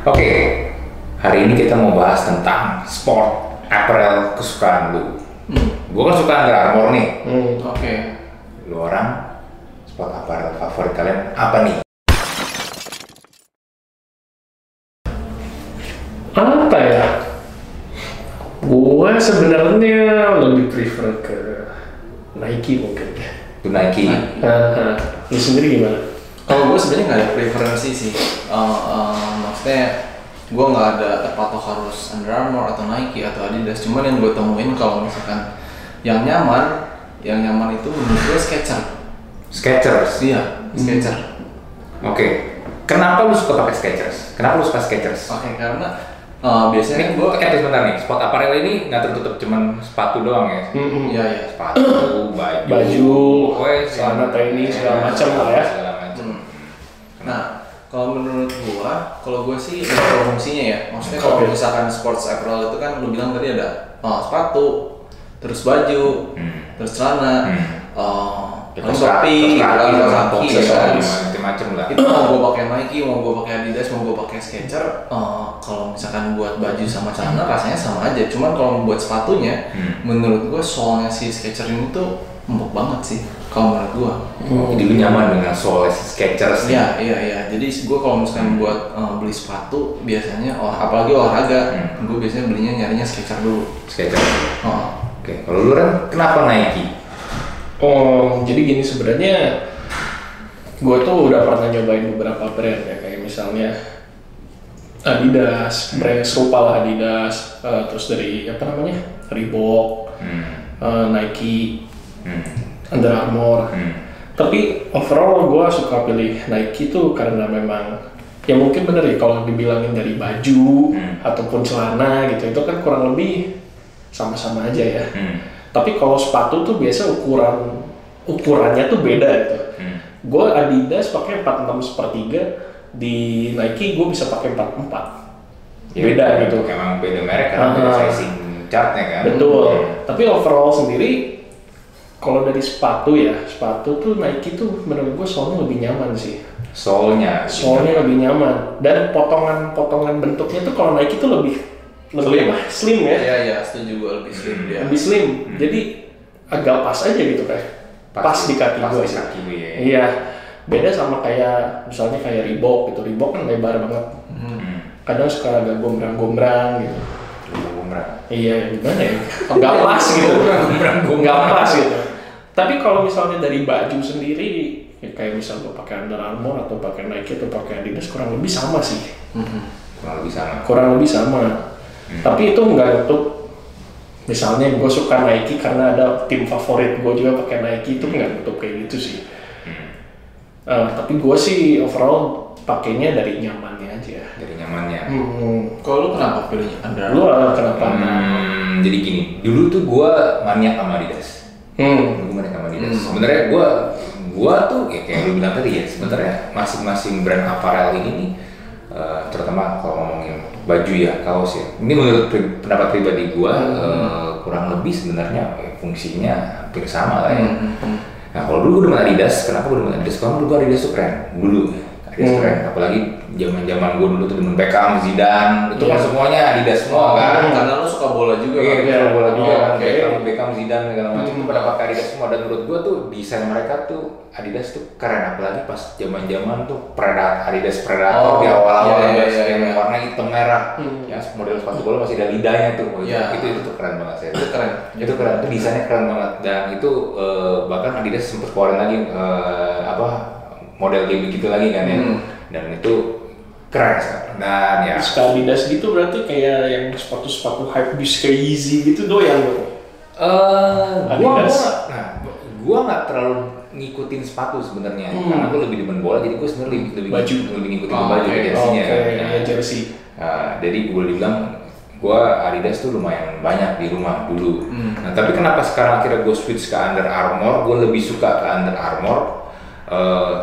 Oke, hari ini kita mau bahas tentang sport apparel kesukaan lu. Hmm. Gue kan suka Under Armour nih. Hmm, oke. Lu orang sport apparel favorit kalian apa nih? Apa ya? Gua sebenarnya lebih prefer ke Nike mungkin. Lu Nike. Nah, lu sendiri gimana? Kalau gue sebenarnya nggak ada preferensi sih. Uh, uh, maksudnya gue nggak ada terpatok harus Under Armour atau Nike atau Adidas. Cuman yang gue temuin kalau misalkan yang nyaman, yang nyaman itu menurut gue Skechers. Skechers. Iya, Skechers. Oke. Kenapa lu suka pakai Skechers? Kenapa lu suka Skechers? Oke, karena uh, biasanya Ini gue eh sebentar nih, sport apparel ini nggak tertutup cuman sepatu doang ya. Hmm, Iya iya. Sepatu, baju, Baju, celana training, segala macam lah ya. Segala macam. Hmm. Nah, kalau menurut gua, kalau gua sih dua fungsinya ya. Maksudnya kalau Oke. misalkan sports apparel itu kan lu bilang tadi ada uh, sepatu, terus baju, Hmm. terus celana, Hmm. uh, Ya, terus gitu, terus kaki, boxer, macam-macam lah. Itu mau gua pakai Nike, mau gua pakai Adidas, mau gua pakai Skechers, uh, kalau misalkan buat baju sama celana rasanya sama aja. Cuman kalau buat sepatunya, Hmm. menurut gua soalnya si Skechers ini tuh empuk banget sih. Kalau menurut gua. Oh, jadi lu nyaman dengan soal Skechers? Iya, iya, iya. Jadi gue kalau misalkan buat uh, beli sepatu biasanya, oh, apalagi olahraga, Hmm. gue biasanya belinya nyarinya Skechers dulu. Skechers. Oh. Oke, kalau lu kan kenapa Nike? Oh, jadi gini sebenarnya gue tuh udah pernah nyobain beberapa brand ya kayak misalnya Adidas, brand serupa lah Adidas, eh, terus dari apa namanya Reebok, Hmm. eh, Nike, Hmm. Under Armour. Hmm. Tapi overall gue suka pilih Nike tuh karena memang ya mungkin bener ya kalau dibilangin dari baju Hmm. ataupun celana gitu itu kan kurang lebih sama-sama aja ya. Hmm. Tapi kalau sepatu tuh biasa ukuran ukurannya tuh beda gitu. Hmm. Gue Adidas pakai 46 sepertiga, di Nike gue bisa pakai 44. Ya, beda gitu. Emang beda merek kan, beda sizing chartnya kan. Betul. Hmm. Tapi overall sendiri, kalau dari sepatu ya, sepatu tuh Nike tuh menurut gue soalnya lebih nyaman sih. Soalnya. Soalnya lebih nyaman. Dan potongan-potongan bentuknya tuh kalau Nike tuh lebih lebih Slim. apa? Slim ya. Iya, iya, setuju gue lebih slim dia. Lebih slim. Hmm. Jadi agak pas aja gitu kayak. Pas, di kaki pas gue di kaki lu ya. Iya. Beda sama kayak misalnya kayak Reebok gitu. Reebok kan lebar banget. Hmm. Kadang suka agak gombrang-gombrang gitu. Gombrang. Iya, gimana ya? Nggak pas gitu. Nggak pas gitu. Tapi kalau misalnya dari baju sendiri, ya kayak misal gue pakai Under Armour atau pakai Nike atau pakai Adidas kurang lebih sama sih. Mhm. Kurang lebih sama. Kurang lebih sama. Tapi itu nggak nutup. Misalnya gue suka Nike karena ada tim favorit gue juga pakai Nike itu nggak nutup kayak gitu sih. Hmm. Eh, tapi gue sih overall pakainya dari nyamannya aja. Dari nyamannya. Hmm. Kalau lu kenapa pilihnya Under Lu eh, kenapa? Hmm, jadi gini, dulu tuh gua maniak sama Adidas. Hmm. Gua maniak sama Adidas. Hmm. Sebenarnya gua gua tuh ya kayak lu bilang tadi ya, sebenarnya masing-masing brand apparel ini nih eh, terutama kalau ngomongin baju ya, kaos ya. Ini menurut pri- pendapat pribadi gua eh, kurang lebih sebenarnya eh, fungsinya hampir sama lah ya. Hmm, hmm. Nah kalau dulu gue demen Adidas, kenapa gue demen Adidas? Karena dulu Adidas tuh keren, dulu Adidas Hmm. keren. Apalagi zaman zaman gue dulu tuh demen Beckham, Zidane, itu kan Iya. semuanya Adidas semua kan. Hmm, Karena lu suka bola juga Iya, kan? kita bola juga Oh, kan. Beckham, Beckham, Zidane segala macam Hmm. itu pada pakai Adidas semua dan menurut gue tuh desain mereka tuh Adidas tuh keren apalagi pas zaman-zaman tuh Predator, Adidas Predator Oh, di awal-awal iya, iya, Adidas iya, yang iya. warna hitam merah, Hmm. ya model sepatu bola masih ada lidahnya tuh, Oh, itu- Iya. itu itu tuh keren banget saya. Itu keren. Itu keren, itu desainnya keren banget dan itu eh, bahkan Adidas sempat keluarin lagi eh, apa model kayak begitu lagi kan ya, Hmm. dan itu keren sekarang. Dan ya Suka Adidas gitu berarti kayak yang sepatu-sepatu hype beast kayak Yeezy gitu doyan lo. Eh, gua Adidas. gua nah, gua nggak terlalu ngikutin sepatu sebenarnya Hmm. karena gua lebih demen bola jadi gua sebenarnya lebih lebih Baju. lebih ngikutin Oh, baju jersinya kan. ya Nah, jersey. nah, jadi boleh dibilang gua Adidas tuh lumayan banyak di rumah dulu. Hmm. Nah tapi kenapa sekarang akhirnya gue switch ke Under Armour? Gue lebih suka ke Under Armour. Eh,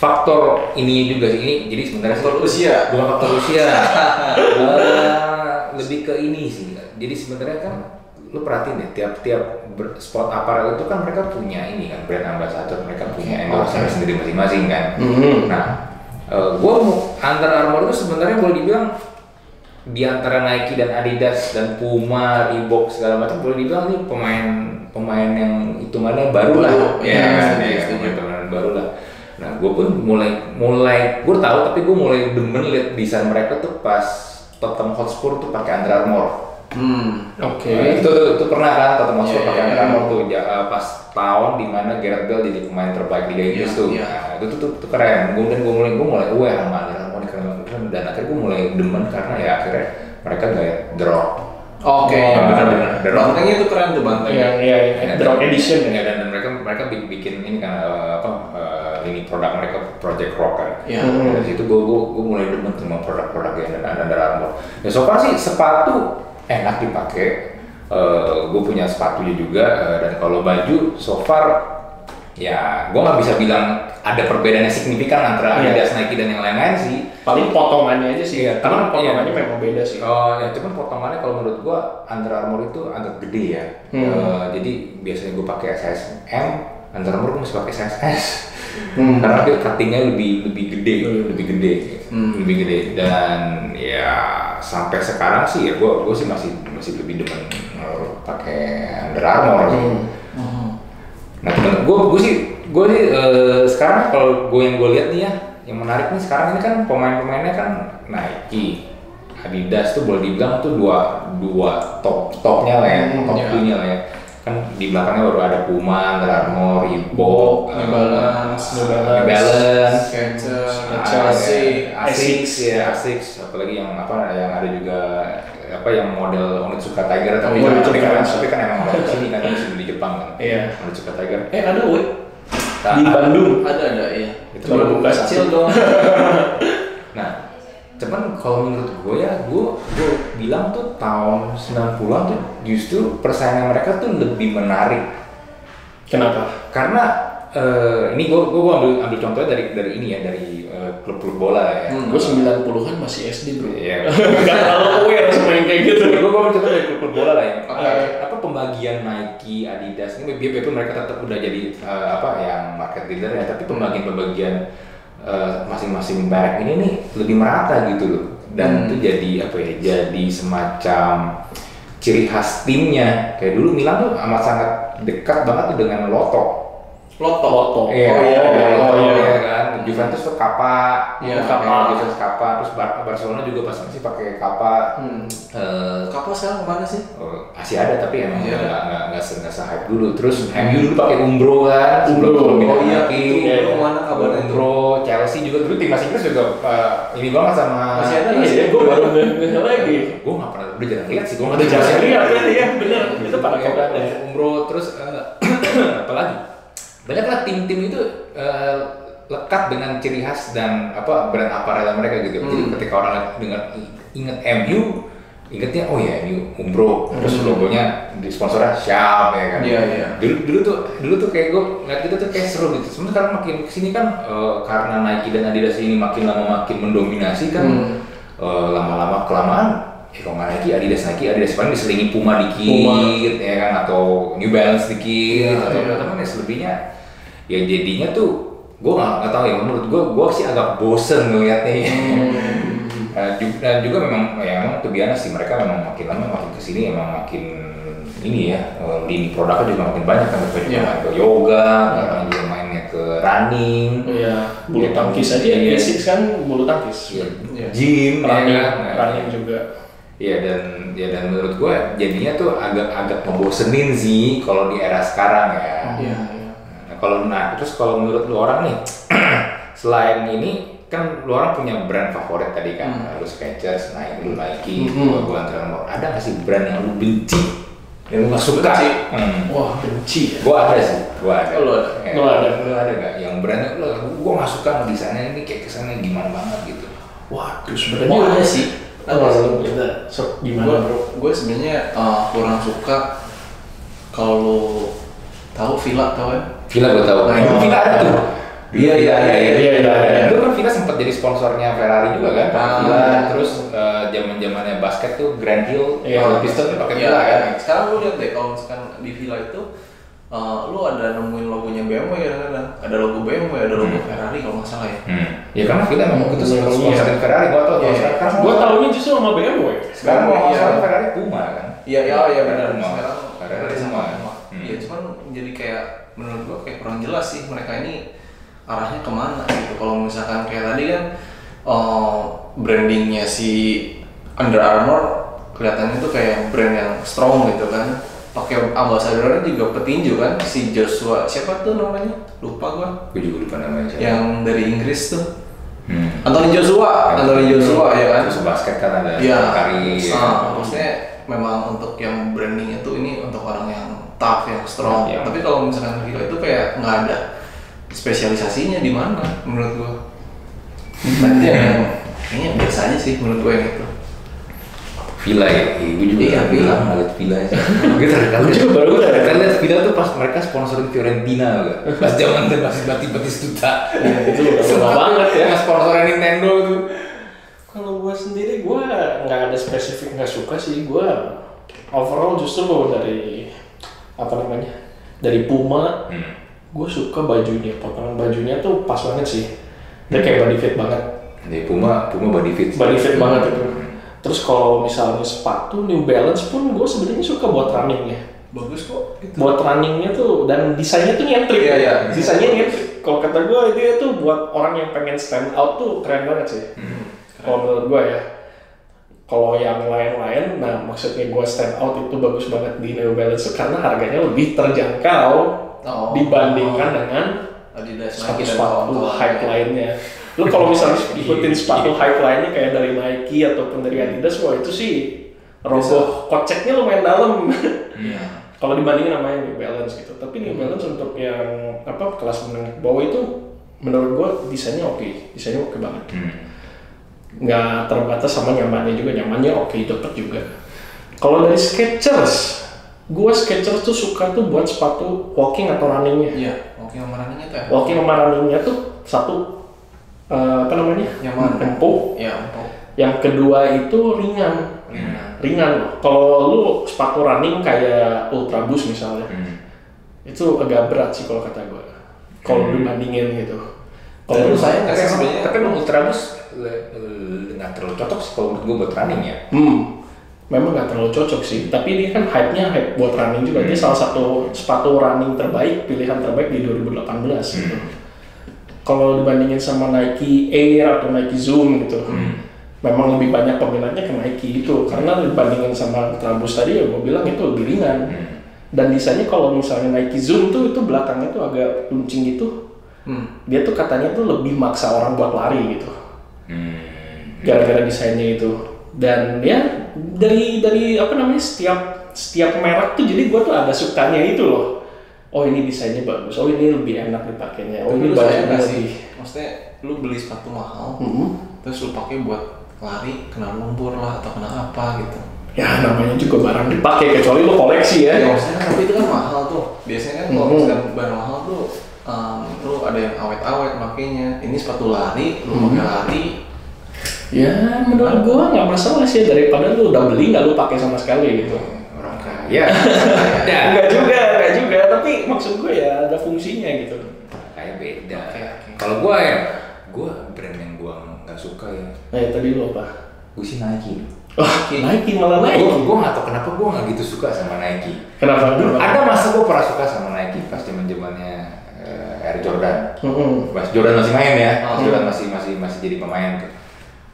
faktor ini juga sih ini jadi sebenarnya Faktor usia. bukan faktor usia Eh, lebih ke ini sih jadi sebenarnya kan lu perhatiin deh tiap-tiap sport apparel itu kan mereka punya ini kan brand ambassador mereka punya endorser Oke. sendiri masing-masing kan Hmm. nah gue Under Armour itu sebenarnya boleh dibilang di antara Nike dan Adidas dan Puma, Reebok segala macam boleh dibilang ini pemain pemain yang hitungannya baru lah, ya, iya, kan? setuju, ya, setuju. pemain-pemain baru lah. Nah, gue pun mulai mulai gue tahu tapi gue mulai demen liat desain mereka tuh pas Tottenham Hotspur tuh pakai Under Armour. Hmm. Oke. Nah, itu, itu itu pernah kan Tottenham Hotspur Iya, pakai iya, Under iya. Armour tuh ya, pas tahun di mana Gareth Bale jadi pemain terbaik Liga Inggris Iya, tuh. iya. Nah, itu tuh, tuh, tuh keren. Kemudian gue mulai gue mulai aware sama Under Armour keren banget dan akhirnya gue mulai demen karena ya akhirnya mereka gaya drop. Oke, Oh, ya benar benar. benar. Bantengnya itu keren tuh banteng. Yang ya, ya, drop edition ya dan, dan mereka mereka bikin, bikin ini kan eh, ini produk mereka Project Rock kan. Iya. Hmm. Dari situ gue gue gue mulai demen sama produk-produk yang ada Under Armour. Ya so far sih sepatu enak dipakai. Eh, gue punya sepatunya juga eh, dan kalau baju so far ya gue nggak bisa bilang ada perbedaan yang signifikan antara Iya. Adidas, Nike dan yang lain-lain sih. Paling potongannya aja sih. Iya, Karena iya. potongannya memang beda sih. Oh, ya cuman potongannya kalau menurut gua Under Armour itu agak gede ya. Hmm. Eh, jadi biasanya gua pakai size M, Under Armour gua masih pakai size S. Hmm. Karena dia cuttingnya lebih lebih gede, Hmm. lebih gede, Hmm. lebih gede. Dan ya sampai sekarang sih ya gua gua sih masih masih lebih demen eh, pakai Under Armour. Hmm. Hmm. Nah temen gue, gue sih, gue sih eh, sekarang kalau gue yang gue lihat nih ya, yang menarik nih sekarang ini kan pemain-pemainnya kan Nike, Adidas tuh boleh dibilang tuh dua dua top topnya lah ya, Hmm, top two-nya lah ya. Kan di belakangnya baru ada Puma, Under Armour, Reebok, New Balance, New New Balance, Balance, Skechers, Ah, Chelsea, ya, Asics ya Asics. Apalagi yang apa yang ada juga apa yang model Onitsuka Tiger tapi Oh, kan, Onitsuka. tapi kan, tapi kan emang orang sini kan kan di Jepang kan. Iya. Onitsuka Tiger. Eh ada woi Nah, di Bandung. Ada ada iya. Itu Baru buka kecil dong. nah, cuman kalau menurut gue ya, gue gue bilang tuh tahun 90-an tuh justru persaingan mereka tuh lebih menarik Kenapa? karena eh, ini gue gue ambil ambil contohnya dari dari ini ya dari eh, klub-klub bola ya. Hmm. Gue 90-an masih SD bro. Iya. Gak terlalu aware sama yang kayak gitu. gue gue mencoba dari klub bola lah ya. Oke. Eh, apa pembagian Nike, Adidas ini biar biarpun mereka tetap udah jadi eh, apa yang market leader ya, tapi pembagian-pembagian eh, masing-masing merek ini nih lebih merata gitu loh. Dan Hmm. itu jadi apa ya? Jadi semacam ciri khas timnya. Kayak dulu Milan tuh amat sangat dekat banget tuh dengan Lotto. Loto. Loto. Iya, Oh, iya, iya, Lotto, iya. ya kan. Juventus tuh Kappa, Iya, Kappa. Juventus Kappa, terus Bar- Barcelona juga pas masih pakai Kappa. Hmm. Eh, Kapal sekarang ke mana sih? Oh, masih ada tapi emang Masih nggak nggak nggak se nggak se-hype dulu. Terus MU dulu pakai Umbro kan. Umbro. Oh iya, ke itu mana kabarnya itu? Umbro, Chelsea juga dulu timnas Inggris juga eh, ini banget sama. Masih ada Iya, sih? gue baru nggak lagi. Gue nggak pernah udah jarang lihat sih. Gue Ada jarang lihat ya, iya bener. Itu pada Iya, kapan ya? Umbro terus eh, apa lagi? Banyak lah tim-tim itu eh, lekat dengan ciri khas dan apa brand aparel mereka gitu. Jadi Hmm. ketika orang dengan ingat MU, ingetnya oh ya MU Umbro, terus Hmm. logonya di sponsornya Syam ya kan. Iya, iya. Dulu dulu tuh dulu tuh kayak gue ngeliat gitu tuh kayak seru gitu. Sebenarnya sekarang makin ke sini kan eh, karena Nike dan Adidas ini makin lama makin mendominasi kan. Hmm. eh, lama-lama kelamaan ya nggak Nike Adidas Nike Adidas paling diselingi Puma dikit Puma. ya kan atau New Balance dikit Iya, atau iya. teman ya selebihnya ya jadinya tuh gue nggak nggak tahu ya menurut gue gue sih agak bosen ngeliatnya ya. Nah, ju- dan juga memang ya memang tuh biasa sih mereka memang makin lama makin ke sini emang makin ini ya lini produknya juga makin banyak kan mereka juga Iya. main ke yoga orang juga mainnya ke running Iya, bulu Iya. tangkis aja Iya. ya. Basics kan bulu tangkis. Iya, Iya. gym ya Running, kan Nah, running juga. Iya dan ya dan menurut gue jadinya tuh agak-agak ngebosenin sih kalau di era sekarang ya. Iya, iya. Nah, kalau nah terus kalau menurut lu orang nih selain ini kan lu orang punya brand favorit tadi kan, Hmm. lu Skechers, Nike, lu Nike, Hmm. gua gua. Ada nggak sih brand yang lu benci, yang lu nggak suka? Benci. Hmm. Wah benci ya. Gua ada sih, gua ada. Oh, lu ada? Ya, Lu ada? Lu ada nggak? Yang brandnya lu, gua nggak suka sama desainnya ini kayak kesannya gimana banget gitu. Waduh sebenarnya Oh, ada sih. Kita sok Gue gimana bro? gue sebenarnya uh, kurang suka kalau tahu Villa tahu kan? Villa gua tahu. Nah, Dulu itu. Villa ada tuh. Dulu Iya, Villa iya, ada, iya, ya. iya, iya, iya. Dulu kan Villa sempat jadi sponsornya Ferrari juga kan. Ah. Villa terus zaman zamannya basket tuh Grand Hill, Iya. uh, Pistons tuh pakai Iya, Villa kan. Sekarang lu lihat deh kalau misalkan di Villa itu eh, lu ada nemuin logonya BMW kadang-kadang ada logo BMW ada logo Ferrari kalau nggak salah ya Hmm. Ya karena kita memang itu Iya. sponsorin Ferrari, gua tau. Iya, Kalau iya. sekarang Gue tahunya justru sama BMW. sekarang mau Iya. masalah Ferrari Puma kan. iya iya iya benar Puma. sekarang Ferrari Puma. sama Puma Hmm. iya cuman jadi kayak menurut gua kayak kurang jelas sih mereka ini arahnya ke mana gitu kalau misalkan kayak tadi kan eh, brandingnya si Under Armour kelihatannya tuh kayak brand yang strong gitu kan pakai ambasadornya juga petinju kan si Joshua siapa tuh namanya lupa gua Gue juga lupa namanya. siapa. yang dari Inggris tuh Hmm. Anthony Joshua Anthony Joshua ya kan Terus basket kan ada Iya, Ferrari. ah, maksudnya memang untuk yang branding itu ini untuk orang yang tough, yang strong. Iya. Tapi kalau misalkan Villa itu kayak nggak ada spesialisasinya di mana menurut gua. Berarti yang kayaknya biasa aja sih menurut gua yang itu. Villa ya, gue juga Iya, Villa. nggak liat Villa sih. Gue terkadang Gua juga baru gue liat Villa tuh pas mereka sponsorin Fiorentina gak? Pas zaman tuh masih batis batis tuta. Ya, itu udah lama banget ya. Sponsorin Nintendo tuh. Kalau gue sendiri gue nggak ada spesifik nggak suka sih gue overall justru dari apa namanya dari Puma Hmm. gue suka bajunya potongan bajunya tuh pas banget sih dia kayak body fit banget Dari Puma, Puma body fit. body fit banget itu terus kalau misalnya sepatu New Balance pun gue sebenarnya suka buat runningnya Bagus kok. Itu. buat runningnya tuh dan desainnya tuh nyentrik Iya, iya. desainnya nyentrik kalau kata gue itu tuh buat orang yang pengen stand out tuh keren banget sih kalau menurut gue ya kalau yang lain-lain nah maksudnya gue stand out itu bagus banget di New Balance tuh karena harganya lebih terjangkau Oh. dibandingkan dengan Adidas, Nike, dan sepatu-sepatu hype lainnya lu kalau misalnya ikutin sepatu hype lainnya kayak dari Nike ataupun dari Adidas wah itu sih roboh koceknya lumayan dalam. Iya. kalau dibandingin sama yang New Balance gitu. Tapi New Balance untuk yang apa kelas menengah bawah itu menurut gua desainnya oke. Desainnya oke banget. Hmm. nggak terbatas sama nyamannya juga. Nyamannya oke dapet juga. Kalau dari Skechers gua Skechers tuh suka tuh buat sepatu walking atau runningnya. Iya. Itu ya. walking sama runningnya tuh satu eh, apa namanya? Nyaman. empuk. Iya, empuk. yang kedua itu ringan. Ringan. ringan kalau lu sepatu running kayak Ultra Boost misalnya Hmm. itu agak berat sih kalau kata gue kalau dibandingin gitu. Kalau lu sayang nggak sih sebenarnya? tapi emang Ultra Boost nggak terlalu cocok sih kalau menurut gue buat running ya. hmm. Memang nggak terlalu cocok sih. Tapi dia kan hype-nya hype buat running juga. Dia salah satu sepatu running terbaik pilihan terbaik di 2018 gitu kalau dibandingin sama Nike Air atau Nike Zoom gitu memang lebih banyak peminatnya ke Nike itu karena dibandingin sama Ultra Boost tadi ya gue bilang itu lebih ringan. Dan desainnya kalau misalnya Nike Zoom tuh itu belakangnya tuh agak luncing gitu. Hmm. dia tuh katanya tuh lebih maksa orang buat lari gitu. Hmm. gara-gara desainnya itu. Dan ya dari dari apa namanya setiap setiap merek tuh jadi gua tuh ada sukanya itu loh oh ini desainnya bagus oh ini lebih enak dipakainya oh Tapi ini lu nggak sih? lebih Maksudnya lu beli sepatu mahal, Mhm. terus lu pakai buat lari kena lumpur lah atau kena apa gitu. ya namanya juga barang dipakai kecuali lo koleksi ya Ya maksudnya kan tapi itu kan mahal tuh. Biasanya kan kalau Mhm. misalkan barang mahal tuh um, lu ada yang awet-awet makainya. Ini sepatu lari, lu pakai lari. ya menurut gua nggak masalah sih daripada lu udah beli nggak lu pakai sama sekali gitu Orang kaya. Juga, enggak juga, tapi maksud gue ya ada fungsinya gitu. Kayak beda. Oke. Kalau gue ya, gue brand yang gue nggak suka ya. Ya, tadi lu apa? Gue sih Nike. Wah, Nike malah Nike. Gue gue nggak tau kenapa gue nggak gitu suka sama Nike. Kenapa? Ada masa gue pernah suka sama Nike pas zaman zamannya eh, Air Jordan. Mm-mm. Pas Jordan masih main ya, pas Oh. Jordan masih masih masih jadi pemain tuh.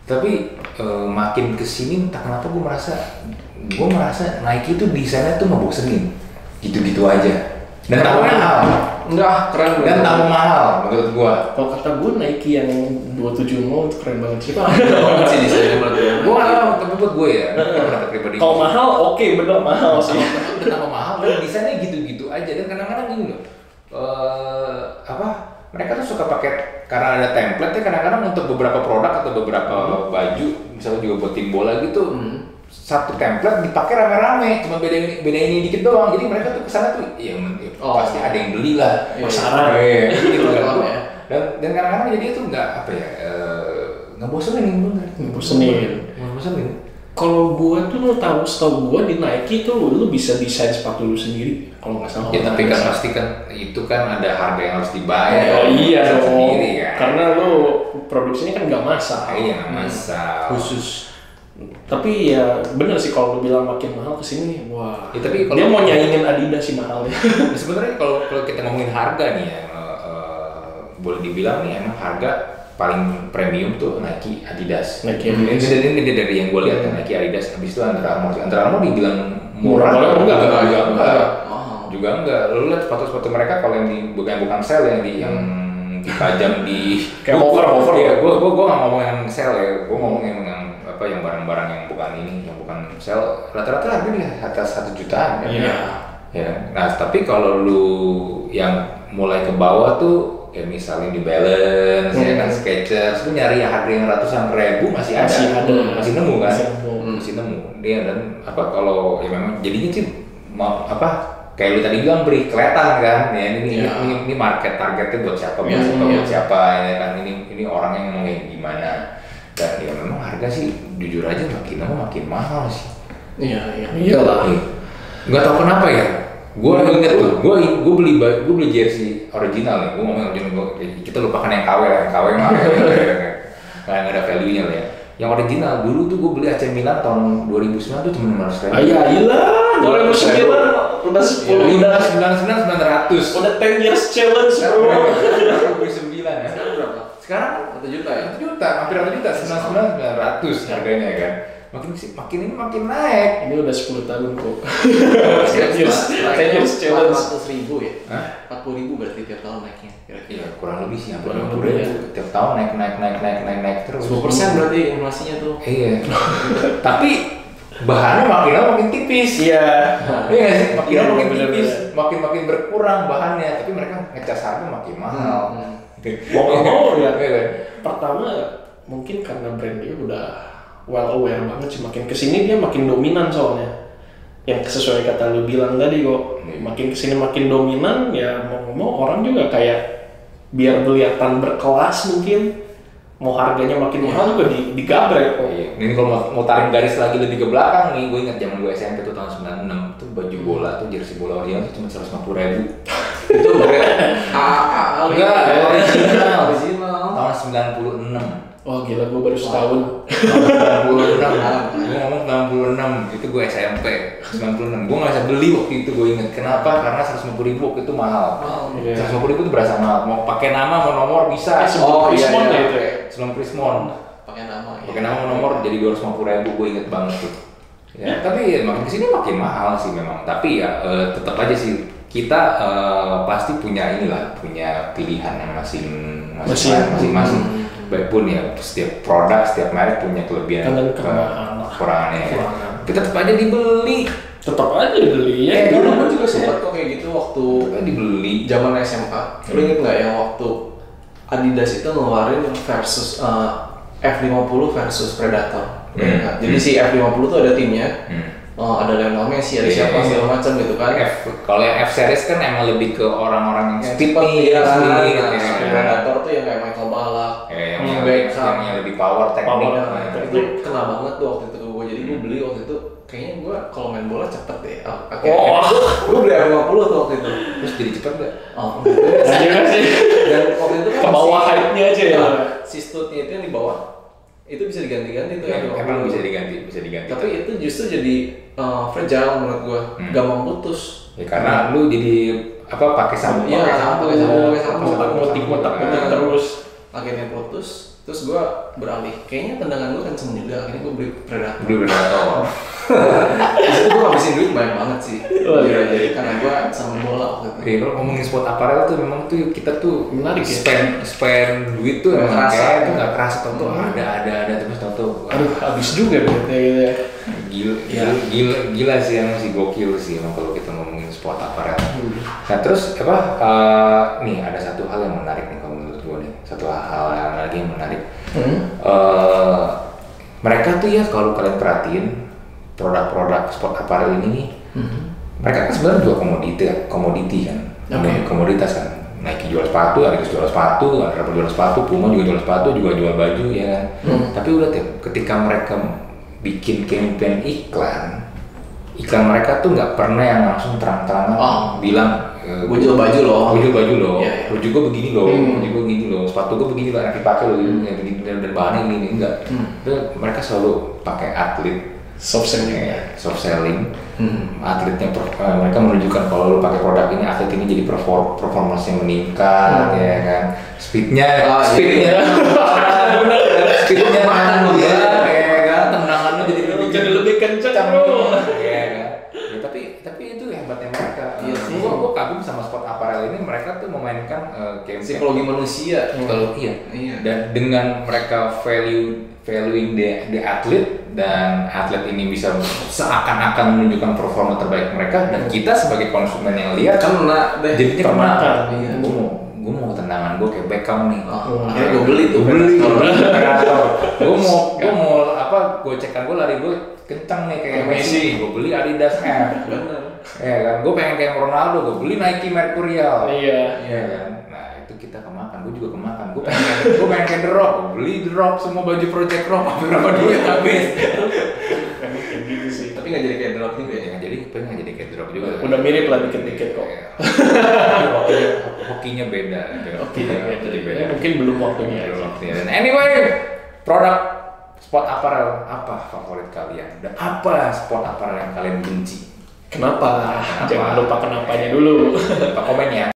Tapi eh, makin ke sini entah kenapa gue merasa gue merasa Nike itu desainnya tuh ngebosenin, gitu-gitu aja. Dan tambah mahal, Enggak, keren dan tambah mahal menurut gue. Kalau kata gue Nike yang 270 itu keren banget sih. banget sih desainnya menurut gue. Gue nggak tahu, tapi buat gue ya, pendapat pribadi. Kalau mahal, oke bener mahal sih. udah tambah mahal dan desainnya gitu-gitu aja dan kadang-kadang gini loh eh apa mereka tuh suka pakai karena ada template ya kadang-kadang untuk beberapa produk atau beberapa baju misalnya juga buat tim bola gitu satu template dipakai rame-rame cuma beda ini beda ini dikit doang jadi mereka tuh ke sana tuh ya, men- ya Oh. pasti ada yang beli lah Iya. Pasaran. Iya, gitu kan Reklame ya. dan dan kadang-kadang jadi itu nggak apa ya eh, nggak bosenin bener Ngebosenin. nggak bosenin Kalau gua tuh lu tahu setahu gua di Nike tuh lu bisa desain sepatu lu sendiri kalau nggak salah. Ya tapi kan pasti kan itu kan ada harga yang harus dibayar. Ya, iya Bisa dong. Sendiri kan. Karena lu produksinya kan nggak massal. Iya nggak masalah. Khusus. Tapi ya bener sih kalau lu bilang makin mahal ke sini, wah. Ya, tapi kalau- dia mau nyaingin Adidas sih mahalnya. Ya, sebenarnya kalau kalau kita ngomongin harga nih ya, eh, eh, boleh dibilang nih emang harga paling premium tuh Nike, Adidas. Nike, Ini, Adidas. ini, ini dari yang gue lihat Hmm. Nike, Adidas, habis itu Under Armour. Under Armour dibilang murah, Murah, enggak, juga, enggak, juga enggak. Mahal. Juga enggak. Lu lihat sepatu-sepatu mereka kalau yang di bukan bukan sel yang di yang dipajang di Kayak hover, hover. Iya, gua gua gua nggak ngomong yang sel ya. Gua ngomong yang yang apa yang barang-barang yang bukan ini, yang bukan sel. Rata-rata harga di atas satu jutaan kan. Iya. Ya, nah tapi kalau lu yang mulai ke bawah tuh kayak misalnya di balance ya Hmm. kan Skechers lu nyari yang harga yang ratusan ribu masih ada Masih ada. masih nemu kan Masih nemu. Hmm, masih nemu dia dan apa kalau ya memang jadinya sih mau apa kayak lu tadi bilang beri kelihatan kan ya ini, Iya. ini ini market targetnya buat siapa buat Iya, siapa iya. buat siapa ya kan ini ini orang yang mau kayak gimana dan ya memang harga sih jujur aja makin lama makin mahal sih Iya, iya. Iyalah. Nggak tahu kenapa ya. Gue inget tuh, gue gue beli gue beli jersey original nih. Gue ngomong original gue kita lupakan yang KW lah, yang KW mah nggak nggak ada value nya lah ya. Yang original dulu tuh gue beli AC Milan tahun 2009 tuh cuma 500 ribu. Ah, iya, iya. 2009 udah 10 udah sembilan sembilan sembilan ratus. udah 10 years challenge, bro. Beli sembilan ya. Sekarang Satu juta ya? satu juta, hampir satu juta, sembilan sembilan sembilan ratus harganya kan. Makin sih, makin ini makin naik. Ini udah 10 tahun kok. Sekarang 10 years, 10 years challenge. 400 ribu ya? Hah? 40 ribu berarti tiap tahun naiknya kira-kira. Iya kurang lebih sih hampir Kurang 50 lebih, ribu. Tiap tahun naik naik naik naik naik naik terus. 10% berarti inflasinya tuh. Iya. Tapi bahannya makin lama makin tipis. Iya. Iya nggak sih? Makin Iya, lama makin tipis, makin makin berkurang bahannya. Tapi mereka ngecas harga makin mahal. Hmm. Mau nggak mau ya. Kan? Pertama mungkin karena brand dia udah well aware banget sih makin ke sini dia makin dominan soalnya yang sesuai kata lu bilang tadi kok makin ke sini makin dominan ya mau mau orang juga kayak biar kelihatan berkelas mungkin mau harganya makin mahal juga di, digabrek kok Iya. Ini kalau mau, mau tarik garis lagi lebih ke belakang nih, gue ingat zaman gue SMP tuh tahun 96 tuh baju bola tuh jersey bola original tuh cuma 150 ribu. Itu brand AA kali. Enggak, original. Original. Tahun 96. Oh gila gue baru setahun. Tahun 96 gue ngomong 96 itu gue SMP 96 gue nggak bisa beli waktu itu gue inget kenapa? Karena 150 ribu waktu itu mahal. Mahal. Iya. 150 ribu itu berasa mahal. Mau pakai nama mau nomor bisa. Eh, sebelum Oh, iya, Prismon iya. ya itu ya? Sebelum Prismon Pakai nama ya. pakai nama mau nomor jadi 250 ribu gue inget banget tuh. Ya tapi ya, makin ke sini makin mahal sih memang. Tapi ya eh, tetap aja sih kita eh, pasti punya inilah punya pilihan yang masing. Masing. Masing masing baik pun ya setiap produk setiap merek punya kelebihan Dan ke- lah. kekurangannya ya. Kita tetap aja dibeli tetap aja dibeli ya Eh, dulu gue juga sempat kok kayak gitu waktu tetap dibeli zaman SMA. Lu inget nggak yang waktu Adidas itu ngeluarin versus eh, F50 versus Predator. Hmm. Nah, jadi si F50 tuh ada timnya. Hmm. Oh, ada Lionel Messi, ada Iya, siapa iya. segala macam gitu kan. F kalau yang F series kan emang lebih ke orang-orang yang speed nih ya kan. speed, Nah, ya, si ya. Predator tuh yang kayak Michael Ballack. Ya, yang, Hmm, yang, lebih power teknik Power, nah, Nah, itu kena banget tuh waktu itu gue. Jadi gue beli waktu itu kayaknya gue kalau main bola cepet deh. Oh, Oke. Oh. gue beli F50 tuh waktu itu. terus jadi cepet gak? Oh, enggak. Juga sih Dan waktu itu kan ke bawah si- hype-nya aja ya Nah, si stutnya itu yang di bawah itu bisa diganti-ganti tuh Ya, yang emang 50. bisa diganti bisa diganti Tapi itu justru jadi uh, fragile menurut gua, Hmm. gampang putus. ya, karena lu jadi apa pakai sabun Iya, pakai sabun, pakai sabun, pakai motik Nah, terus Akhirnya putus, terus gua beralih. Kayaknya tendangan gua kenceng juga. Akhirnya gua beli Predator. Dulu Predator. Di situ gua ngabisin duit banyak banget sih. Oh, iya, iya. Jadi karena gua sama bola waktu itu. Iya, kalau ngomongin sport apparel tuh memang tuh kita tuh Menarik ya. spend spend duit tuh emang kerasa. kayak tuh nggak kerasa tau tuh Hmm. ada ada ada terus tau tuh aduh habis juga duitnya gitu ya gila, Ya. gila, gila, sih yang masih gokil sih emang kalau kita ngomongin sport apparel. Hmm. Nah terus apa? eh, nih ada satu hal yang menarik nih kalau gue satu hal yang lagi yang menarik. Hmm. Eh, mereka tuh ya kalau kalian perhatiin produk-produk sport apparel ini Hmm. mereka kan sebenarnya jual komoditi komoditi kan, Oke. komoditas kan. Nike jual sepatu, Adidas jual sepatu, Under jual sepatu, Puma juga jual sepatu, juga jual baju ya kan. Hmm. Tapi udah tuh ketika mereka bikin campaign iklan, iklan mereka tuh nggak pernah yang langsung terang-terangan Oh. bilang eh, Gue jual baju loh. Gue jual baju loh, baju gue begini loh, Hmm. gue loh, sepatu gue begini enak dipakai loh, ya, begini dan, dan bahannya ini ini enggak. Hmm. Itu mereka selalu pakai atlet, soft selling ya. soft selling. Hmm. Atletnya eh, mereka menunjukkan kalau lu pakai produk ini atlet ini jadi perform performance meningkat Hmm. ya kan, speednya, iya. speednya, Benar ya. speednya ya, ya. ya memainkan uh, Psikologi manusia. kalau iya. Iya. Dan dengan mereka value valuing the, the athlete dan atlet ini bisa seakan-akan menunjukkan performa terbaik mereka dan kita sebagai konsumen yang lihat Kena jadinya kena. Iya. Gue mau gue mau tendangan gue kayak Beckham nih. Oh, akhirnya gue beli tuh. Gue beli. Gue mau gue mau apa gocekan gue lari gue kencang nih kayak Kayak Messi. Gue beli Adidas F. Ya kan, gue pengen kayak Ronaldo, gue beli Nike Mercurial. Iya. Iya kan. Nah itu kita kemakan, gue juga kemakan. Gue pengen, gue pengen kayak The Rock, gue beli The Rock semua baju Project Rock, apa berapa duit habis. Gitu sih. Tapi nggak jadi kayak drop juga ya. Ya, jadi pengen jadi kayak The Rock juga. Udah mirip lah dikit-dikit kok. Iya. hokinya, hokinya beda. Oke, Iya, ya, jadi beda. ya, mungkin belum waktunya. Belum waktunya. Dan anyway, produk sport apparel apa favorit kalian? Dan apa sport apparel yang kalian benci? Kenapa? Kenapa? Jangan lupa kenapanya dulu. Lupa komen ya.